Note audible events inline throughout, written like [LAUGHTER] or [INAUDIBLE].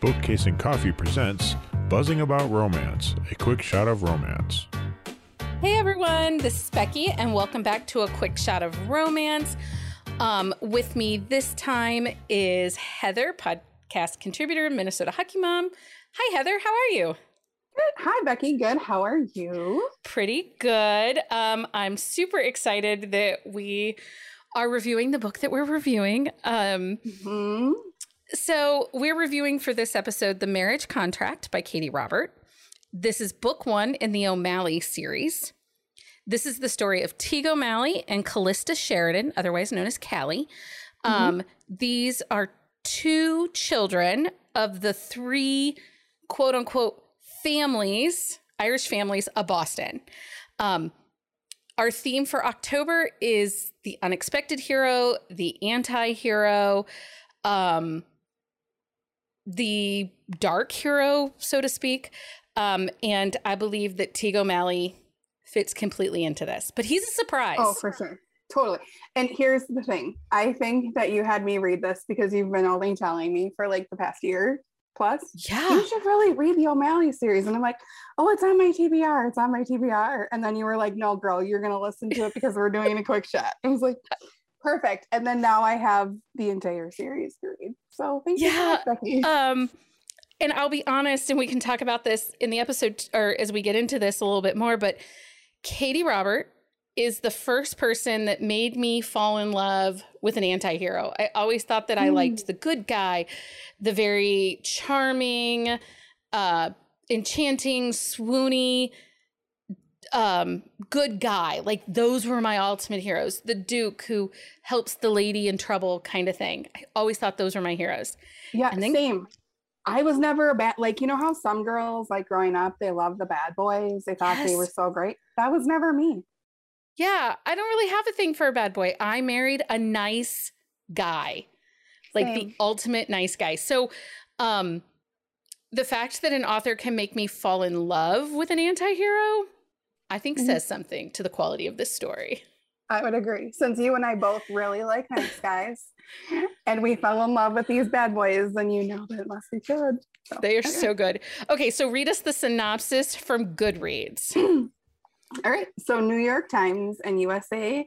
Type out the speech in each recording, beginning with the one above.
Bookcase and Coffee presents Buzzing About Romance, a quick shot of romance. Hey everyone, this is Becky, and welcome back to a quick shot of romance. Um, with me this time is Heather, podcast contributor, Minnesota Hockey Mom. Hi, Heather. How are you? Good. Hi, Becky. Good. How are you? Pretty good. Um, I'm super excited that we are reviewing the book that we're reviewing. Um, hmm So, we're reviewing for this episode The Marriage Contract by Katee Robert. This is book one in the O'Malley series. This is the story of Teague O'Malley and Callista Sheridan, otherwise known as Callie. Um, these are two children of the three quote unquote families, Irish families of Boston. Um, our theme for October is the unexpected hero, the anti hero, um, the dark hero, so to speak. Um, and I believe that Teague O'Malley fits completely into this, but he's a surprise. Oh, for sure. Totally. And here's the thing I think that you had me read this because you've been only telling me for like the past year plus. yeah. You should really read the O'Malley series. And I'm like, oh, it's on my TBR. It's on my TBR. And then you were like, no, girl, you're going to listen to it because we're doing a quick shot. I was like, perfect. And then now I have the entire series to read. So thank you. so Yeah. [LAUGHS] Um, and I'll be honest, and we can talk about this in the episode or as we get into this a little bit more, but Katee Robert is the first person that made me fall in love with an anti-hero. I always thought that I Mm. liked the good guy, the very charming, uh, enchanting, swoony, um, good guy. Like those were my ultimate heroes. The Duke who helps the lady in trouble kind of thing. I always thought those were my heroes. Yeah, And then- same. I was never a bad like you know how some girls like growing up they love the bad boys. They thought they were so great. That was never me. Yeah, I don't really have a thing for a bad boy. I married a nice guy. Like the ultimate nice guy. So um the fact that an author can make me fall in love with an anti-hero, I think Mhm. says something to the quality of this story. I would agree. Since you and I both really like nice [LAUGHS] guys, and we fell in love with these bad boys, then you know that it must be good. So, They are okay. so good. Okay, so read us the synopsis from Goodreads. [CLEARS THROAT] All right. So, New York Times and USA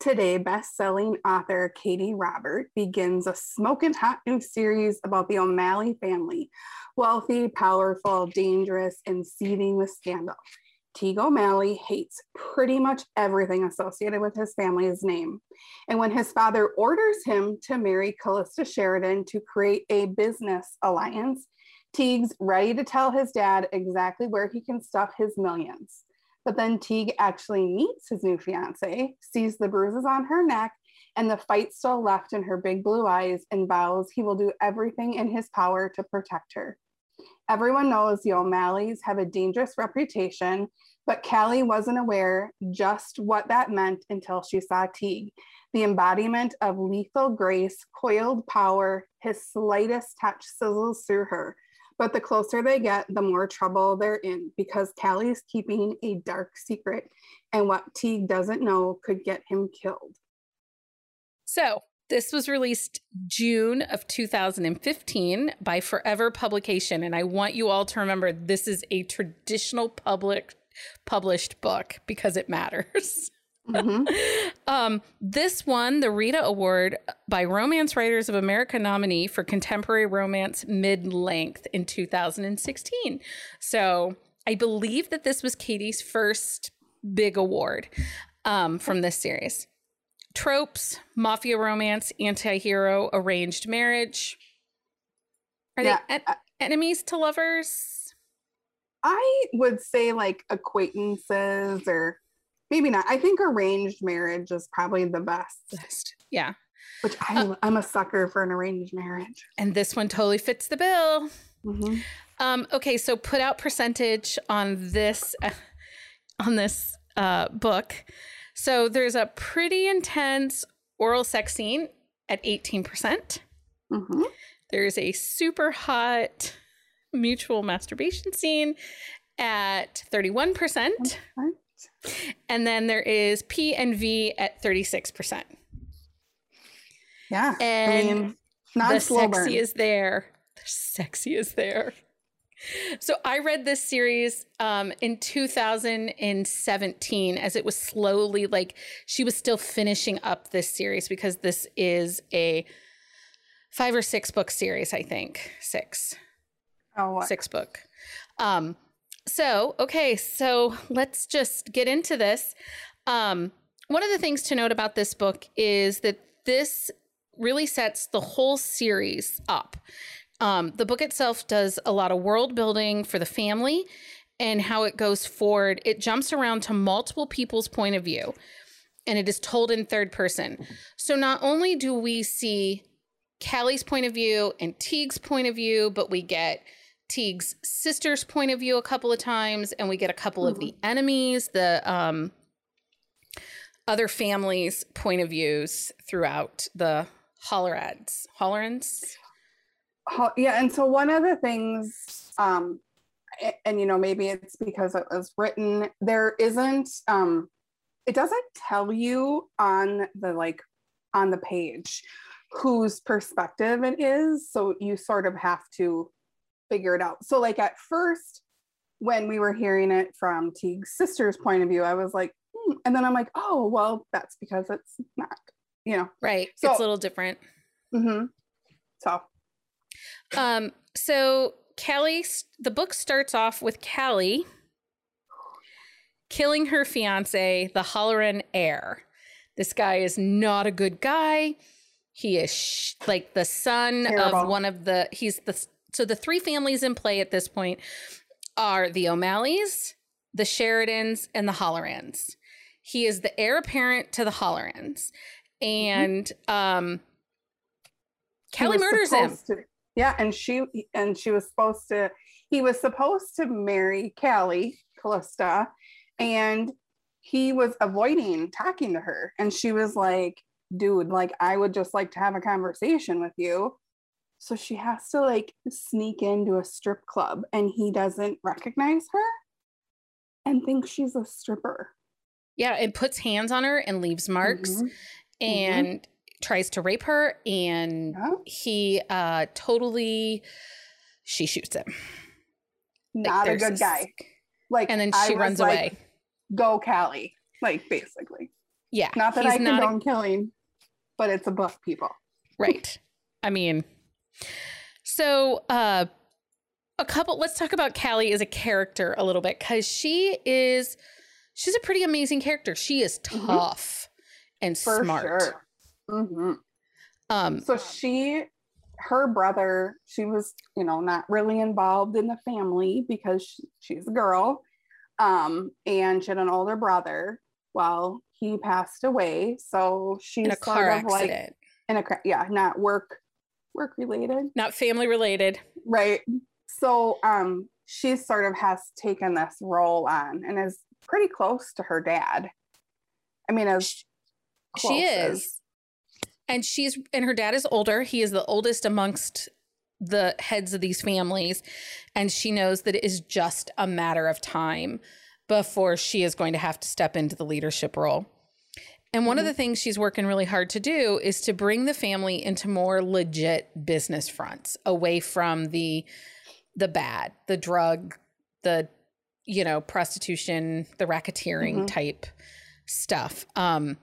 Today best-selling author Katee Robert begins a smoking hot new series about the O'Malley family, wealthy, powerful, dangerous, and seething with scandal. Teague O'Malley hates pretty much everything associated with his family's name. And when his father orders him to marry Callista Sheridan to create a business alliance, Teague's ready to tell his dad exactly where he can stuff his millions. But then Teague actually meets his new fiance, sees the bruises on her neck and the fight still left in her big blue eyes, and vows he will do everything in his power to protect her. Everyone knows the O'Malleys have a dangerous reputation, but Callie wasn't aware just what that meant until she saw Teague, the embodiment of lethal grace, coiled power. His slightest touch sizzles through her. But the closer they get, the more trouble they're in because Callie's keeping a dark secret, and what Teague doesn't know could get him killed. So, this was released June of 2015 by Forever Publication. And I want you all to remember this is a traditional public published book because it matters. Mhm. [LAUGHS] um, this won the Rita Award by Romance Writers of America nominee for contemporary romance mid length in 2016. So I believe that this was Katee's first big award um, from this series. Tropes, mafia romance, anti hero, arranged marriage. Are Yeah, they en- I- enemies to lovers? I would say like acquaintances or maybe not. I think arranged marriage is probably the best, Best. Yeah. which I, I'm a sucker for an arranged marriage. And this one totally fits the bill. Mhm. Um, okay, so put out percentage on this uh, [LAUGHS] on this uh, book. So there's a pretty intense oral sex scene at 18%. Mhm. There's a super hot mutual masturbation scene at 31%. Right. And then there is P and V at 36%. Yeah. And I mean, not the sexy burn. is there They're sexy as there. So I read this series um, in 2017 as it was slowly like she was still finishing up this series because this is a five or six book series, I think. Six. Oh, what? Six book. Um, so, okay, so let's just get into this. Um, one of the things to note about this book is that this really sets the whole series up. Um, the book itself does a lot of world building for the family and how it goes forward. It jumps around to multiple people's point of view and it is told in third person. So not only do we see Callie's point of view and Teague's point of view, but we get Teague's sister's point of view a couple of times, and we get a couple mm-hmm. of the enemies, the um, other families' point of views throughout the Hollerads. Hollerans? Yeah, and so one of the things, um, and, and you know, maybe it's because it was written, there isn't, um, it doesn't tell you on the like on the page whose perspective it is. So you sort of have to figure it out. So, like at first, when we were hearing it from Teague's sister's point of view, I was like, hmm. and then I'm like, oh, well, that's because it's not, you know, right. So, it's a little different. Mm-hmm. So, um, so Callie, the book starts off with Callie killing her fiance, the Halloran heir. This guy is not a good guy. He is sh- like the son Terrible. of one of the. He's the so the three families in play at this point are the O'Malleys, the Sheridans, and the Hallorans. He is the heir apparent to the Hallorans, and mm-hmm. um, Callie murders him. To, yeah, and she and she was supposed to. He was supposed to marry Callie Callista, and he was avoiding talking to her, and she was like, "Dude, like I would just like to have a conversation with you." So she has to like sneak into a strip club and he doesn't recognize her and thinks she's a stripper. Yeah, it puts hands on her and leaves marks mm-hmm. and mm-hmm. Tries to rape her and he uh totally she shoots him. Not like, a good guy. Like and then she runs like, away. Go Callie. Like basically. Yeah. Not that I condone a... killing, but it's a buff people. Right. I mean, so, uh, a couple, let's talk about Callie as a character a little bit because she is, she's a pretty amazing character. She is mm-hmm. tough mm-hmm. and For smart. Sure. Mm-hmm. Um, so she, her brother, she was, you know, not really involved in the family because she, she's a girl. Um, and she had an older brother. Well, he passed away. So she's in a car accident. Like, in a yeah, not work work related, not family related. Right. So um she sort of has taken this role on and is pretty close to her dad. I mean, as she is. As. And she's and her dad is older. He is the oldest amongst the heads of these families. And she knows that it is just a matter of time before she is going to have to step into the leadership role. And one mm-hmm. of the things she's working really hard to do is to bring the family into more legit business fronts, away from the the bad, the drug, the you know, prostitution, the racketeering mm-hmm. type stuff. Um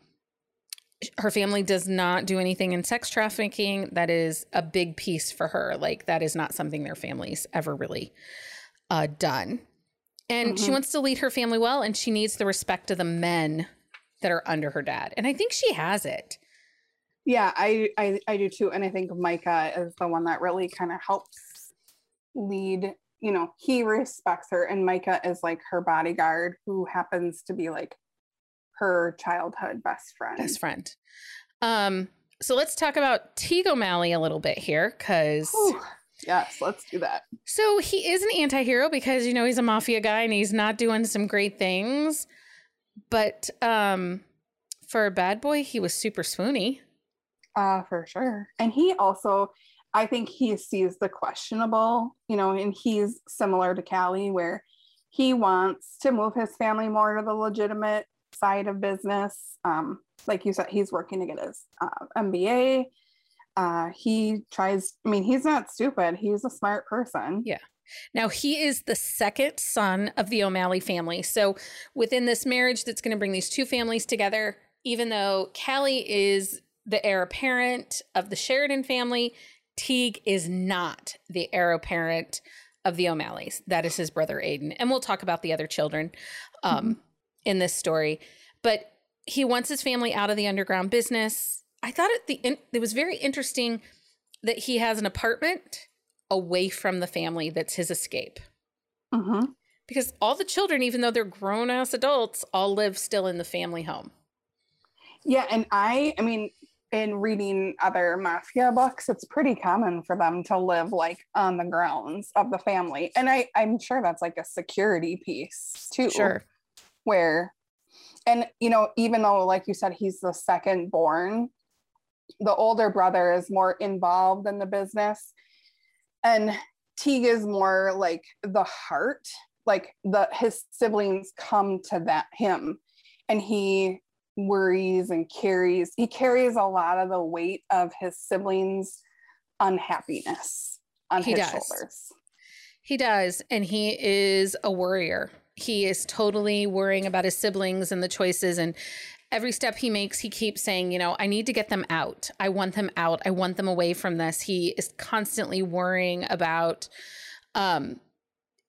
her family does not do anything in sex trafficking. That is a big piece for her. Like that is not something their family's ever really uh, done. And mm-hmm. she wants to lead her family well, and she needs the respect of the men that are under her dad. And I think she has it. Yeah, I, I, I do too. And I think Micah is the one that really kind of helps lead. You know, he respects her, and Micah is like her bodyguard who happens to be like her childhood best friend. Best friend. Um, so let's talk about Teague O'Malley a little bit here, because yes, let's do that. So he is an anti-hero because you know he's a mafia guy and he's not doing some great things. But um, for a bad boy, he was super swoony. Uh, for sure. And he also, I think he sees the questionable, you know, and he's similar to Callie, where he wants to move his family more to the legitimate side of business. Um, like you said, he's working to get his uh, MBA. uh, he tries, I mean, he's not stupid. He's a smart person. Yeah. Now, he is the second son of the O'Malley family. So, within this marriage that's going to bring these two families together, even though Callie is the heir apparent of the Sheridan family, Teague is not the heir apparent of the O'Malleys. That is his brother Aiden. And we'll talk about the other children um. In this story. But he wants his family out of the underground business. I thought it, the, it was very interesting that he has an apartment away from the family that's his escape. Mm-hmm. Because all the children, even though they're grown ass adults, all live still in the family home. Yeah. And I, I mean, in reading other mafia books, it's pretty common for them to live like on the grounds of the family. And I, I'm sure that's like a security piece too. Sure. Where, and you know, even though, like you said, he's the second born, the older brother is more involved in the business. And Teague is more like the heart, like the his siblings come to that him and he worries and carries he carries a lot of the weight of his siblings unhappiness on he his does. shoulders he does and he is a worrier he is totally worrying about his siblings and the choices and every step he makes he keeps saying you know i need to get them out i want them out i want them away from this he is constantly worrying about um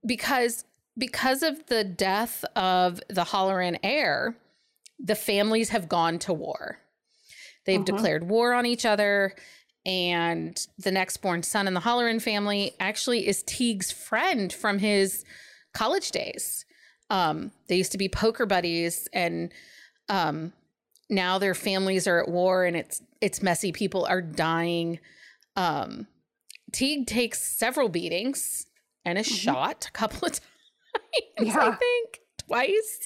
because because of the death of the Halloran heir the families have gone to war. They've uh-huh. declared war on each other. And the next born son in the Halloran family actually is Teague's friend from his college days. Um, they used to be poker buddies, and um, now their families are at war, and it's it's messy. People are dying. Um, Teague takes several beatings and is mm-hmm. shot a couple of [LAUGHS] times. Yeah. I think twice.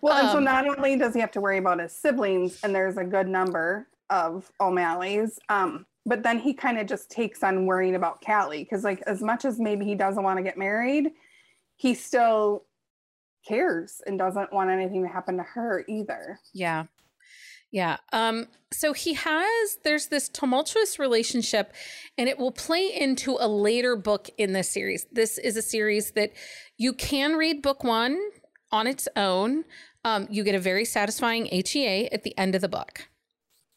Well, and so um, not only does he have to worry about his siblings, and there's a good number of O'Malleys, um, but then he kind of just takes on worrying about Callie because, like, as much as maybe he doesn't want to get married, he still cares and doesn't want anything to happen to her either. Yeah. Yeah. Um, so he has, there's this tumultuous relationship, and it will play into a later book in this series. This is a series that you can read book one on its own, um, you get a very satisfying HEA at the end of the book.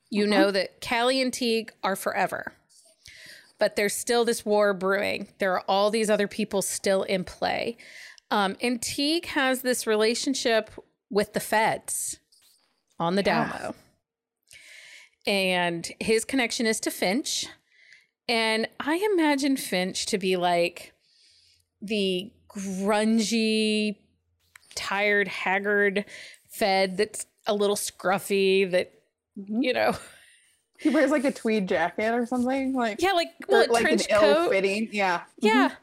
You uh-huh. know that Callie and Teague are forever, but there's still this war brewing. There are all these other people still in play. Um, and Teague has this relationship with the feds on the down low. And his connection is to Finch. And I imagine Finch to be like the grungy tired, haggard fed that's a little scruffy that mm-hmm. you know he wears like a tweed jacket or something like yeah like well, like trench an coat. fitting yeah yeah mm-hmm.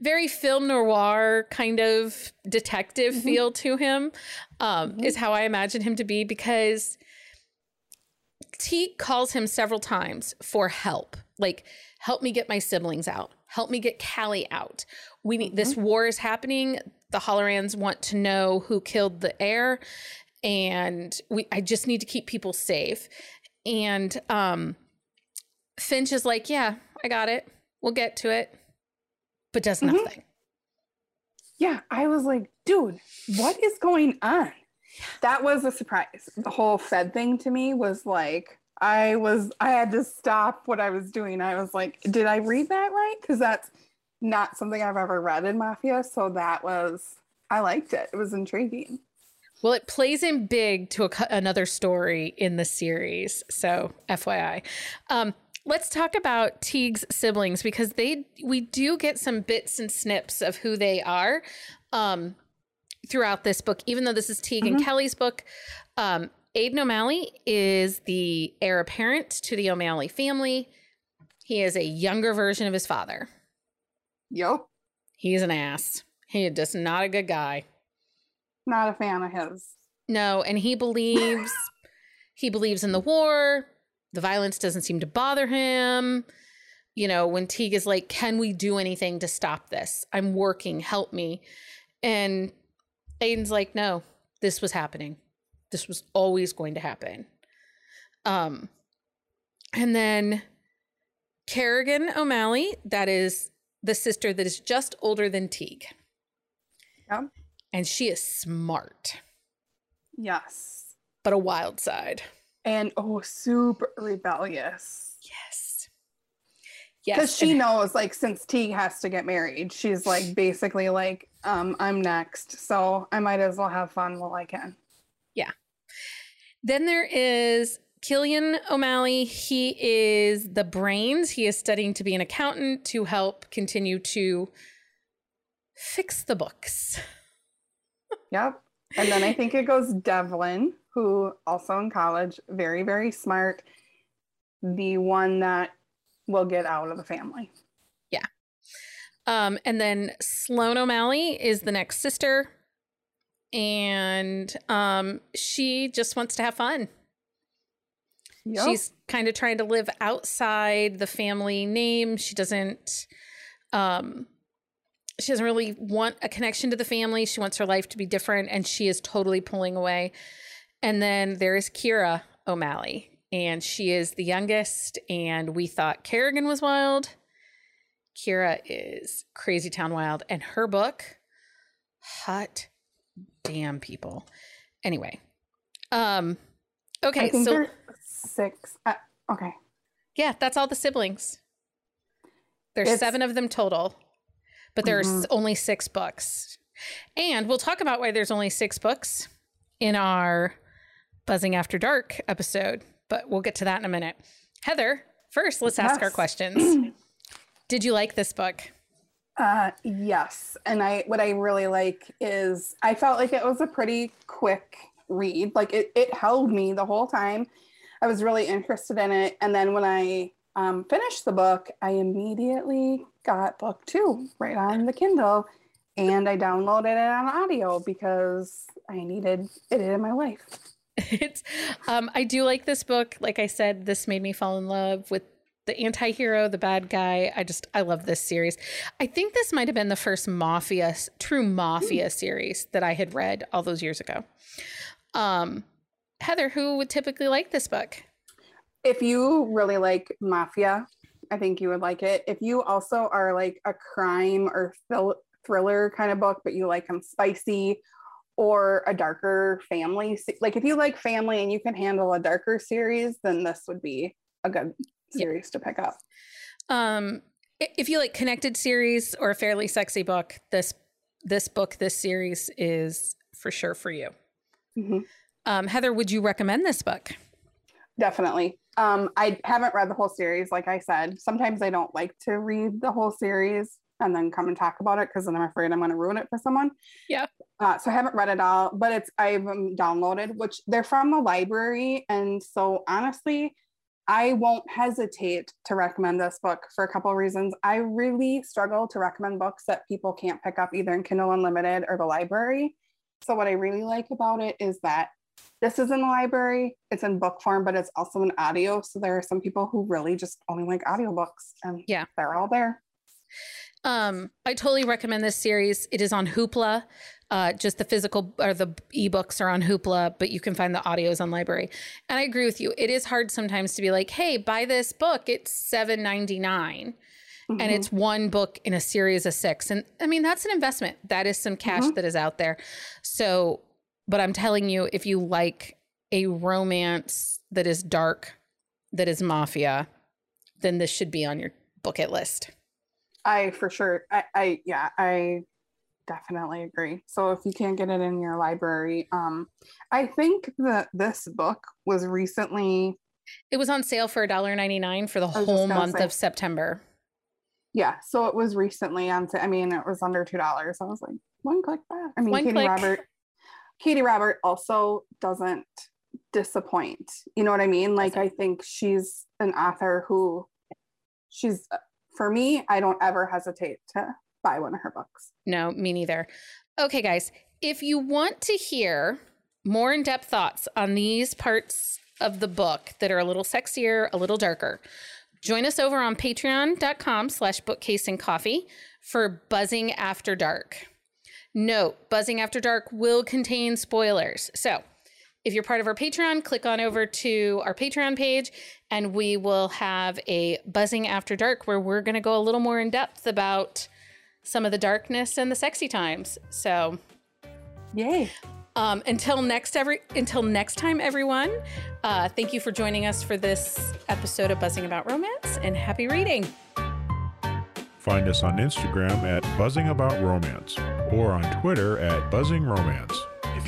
Very film noir kind of detective mm-hmm. feel to him um, mm-hmm. is how i imagine him to be because Teague calls him several times for help like help me get my siblings out help me get callie out we need this mm-hmm. war is happening the Hallorans want to know who killed the heir, and we I just need to keep people safe. And um, Finch is like, "Yeah, I got it. We'll get to it," but does mm-hmm. nothing. Yeah, I was like, dude, what is going on? That was a surprise. The whole Fed thing to me was like, I was, I had to stop what I was doing. I was like, did I read that right? Because that's not something I've ever read in Mafia. So that was, I liked it. It was intriguing. Well, it plays in big to a, another story in the series. So, FYI. Um, let's talk about Teague's siblings because they we do get some bits and snips of who they are um, throughout this book. Even though this is Teague mm-hmm. and Callie's book, um, Aiden O'Malley is the heir apparent to the O'Malley family. He is a younger version of his father. Yep. He's an ass. He is just not a good guy. Not a fan of his. No, and he believes he believes in the war. The violence doesn't seem to bother him. You know, when Teague is like, "Can we do anything to stop this? I'm working. Help me." And Aiden's like, "No, this was happening. This was always going to happen." Um, and then Carrigan O'Malley, that is the sister that is just older than Teague. Yep. And she is smart, Yes. but a wild side. And oh, super rebellious. Yes. Yes. Because she and- knows, like, since Teague has to get married, she's like [LAUGHS] basically like, um, I'm next. So I might as well have fun while I can. Yeah. Then there is Cillian O'Malley. He is the brains. He is studying to be an accountant to help continue to fix the books. [LAUGHS] Yep. And then I think it goes Devlin, who also in college, very, very smart. The one that will get out of the family. Yeah. Um, and then Sloan O'Malley is the next sister. And um, she just wants to have fun. Yep. She's kind of trying to live outside the family name. She doesn't um she doesn't really want a connection to the family. She wants her life to be different and she is totally pulling away. And then there is Keira O'Malley and she is the youngest and we thought Carrigan was wild. Keira is crazy town wild and her book hot damn people. Anyway. Um okay, so six. Uh, okay. yeah, that's all the siblings. There's It's- seven of them total, but there's Mhm. only six books. And we'll talk about why there's only six books in our Buzzing After Dark episode, but we'll get to that in a minute. Heather, first, let's ask our questions. [CLEARS THROAT] Did you like this book? Uh, yes. And I, what I really like is I felt like it was a pretty quick read. Like it, it held me the whole time. I was really interested in it. And then when I um, finished the book, I immediately got book two right on the Kindle and I downloaded it on audio because I needed it in my life. It's um I do like this book. Like I said, this made me fall in love with the anti-hero, the bad guy. I just I love this series. I think this might have been the first mafia true mafia series that I had read all those years ago. Um Heather, who would typically like this book? If you really like mafia, I think you would like it. If you also are like a crime or thrill- thriller kind of book, but you like them spicy or a darker family, like if you like family and you can handle a darker series, then this would be a good Yeah. series to pick up. Um if you like connected series or a fairly sexy book, this this book, this series is for sure for you. Mhm. Um, Heather, would you recommend this book? Definitely. Um, I haven't read the whole series, like I said. Sometimes I don't like to read the whole series and then come and talk about it because then I'm afraid I'm going to ruin it for someone. Yeah. Uh, so I haven't read it all, but it's I've um, downloaded, which they're from the library, and so honestly, I won't hesitate to recommend this book for a couple of reasons. I really struggle to recommend books that people can't pick up either in Kindle Unlimited or the library. So what I really like about it is that this is in the library it's in book form but it's also in audio so there are some people who really just only like audiobooks and Yeah. they're all there Um, I totally recommend this series. It is on Hoopla. Uh, just the physical or the ebooks are on Hoopla, but you can find the audios on library. And I agree with you. It is hard sometimes to be like, "Hey, buy this book. It's seven ninety nine, and Mhm. it's one book in a series of six. And I mean, that's an investment. That is some cash Mhm. that is out there. So, but I'm telling you, if you like a romance that is dark, that is mafia, then this should be on your bucket list. I for sure I, I yeah i definitely agree so if you can't get it in your library um i think that this book was recently It was on sale for $1.99 for the whole month say. of September. yeah so it was recently on i mean it was under two dollars i was like one click back i mean One katie click. robert katee robert also doesn't disappoint you know what i mean like i think she's an author who she's for me i don't ever hesitate to buy one of her books No, me neither. Okay, guys, if you want to hear more in depth thoughts on these parts of the book that are a little sexier, a little darker, join us over on patreon.com slash bookcase and coffee for Buzzing After Dark. Note, Buzzing After Dark will contain spoilers. So If you're part of our Patreon, click on over to our Patreon page and we will have a Buzzing After Dark where we're going to go a little more in depth about some of the darkness and the sexy times. So, Yay. um, until next every until next time, everyone. Uh, thank you for joining us for this episode of Buzzing About Romance, and happy reading. Find us on Instagram at Buzzing About Romance or on Twitter at Buzzing Romance.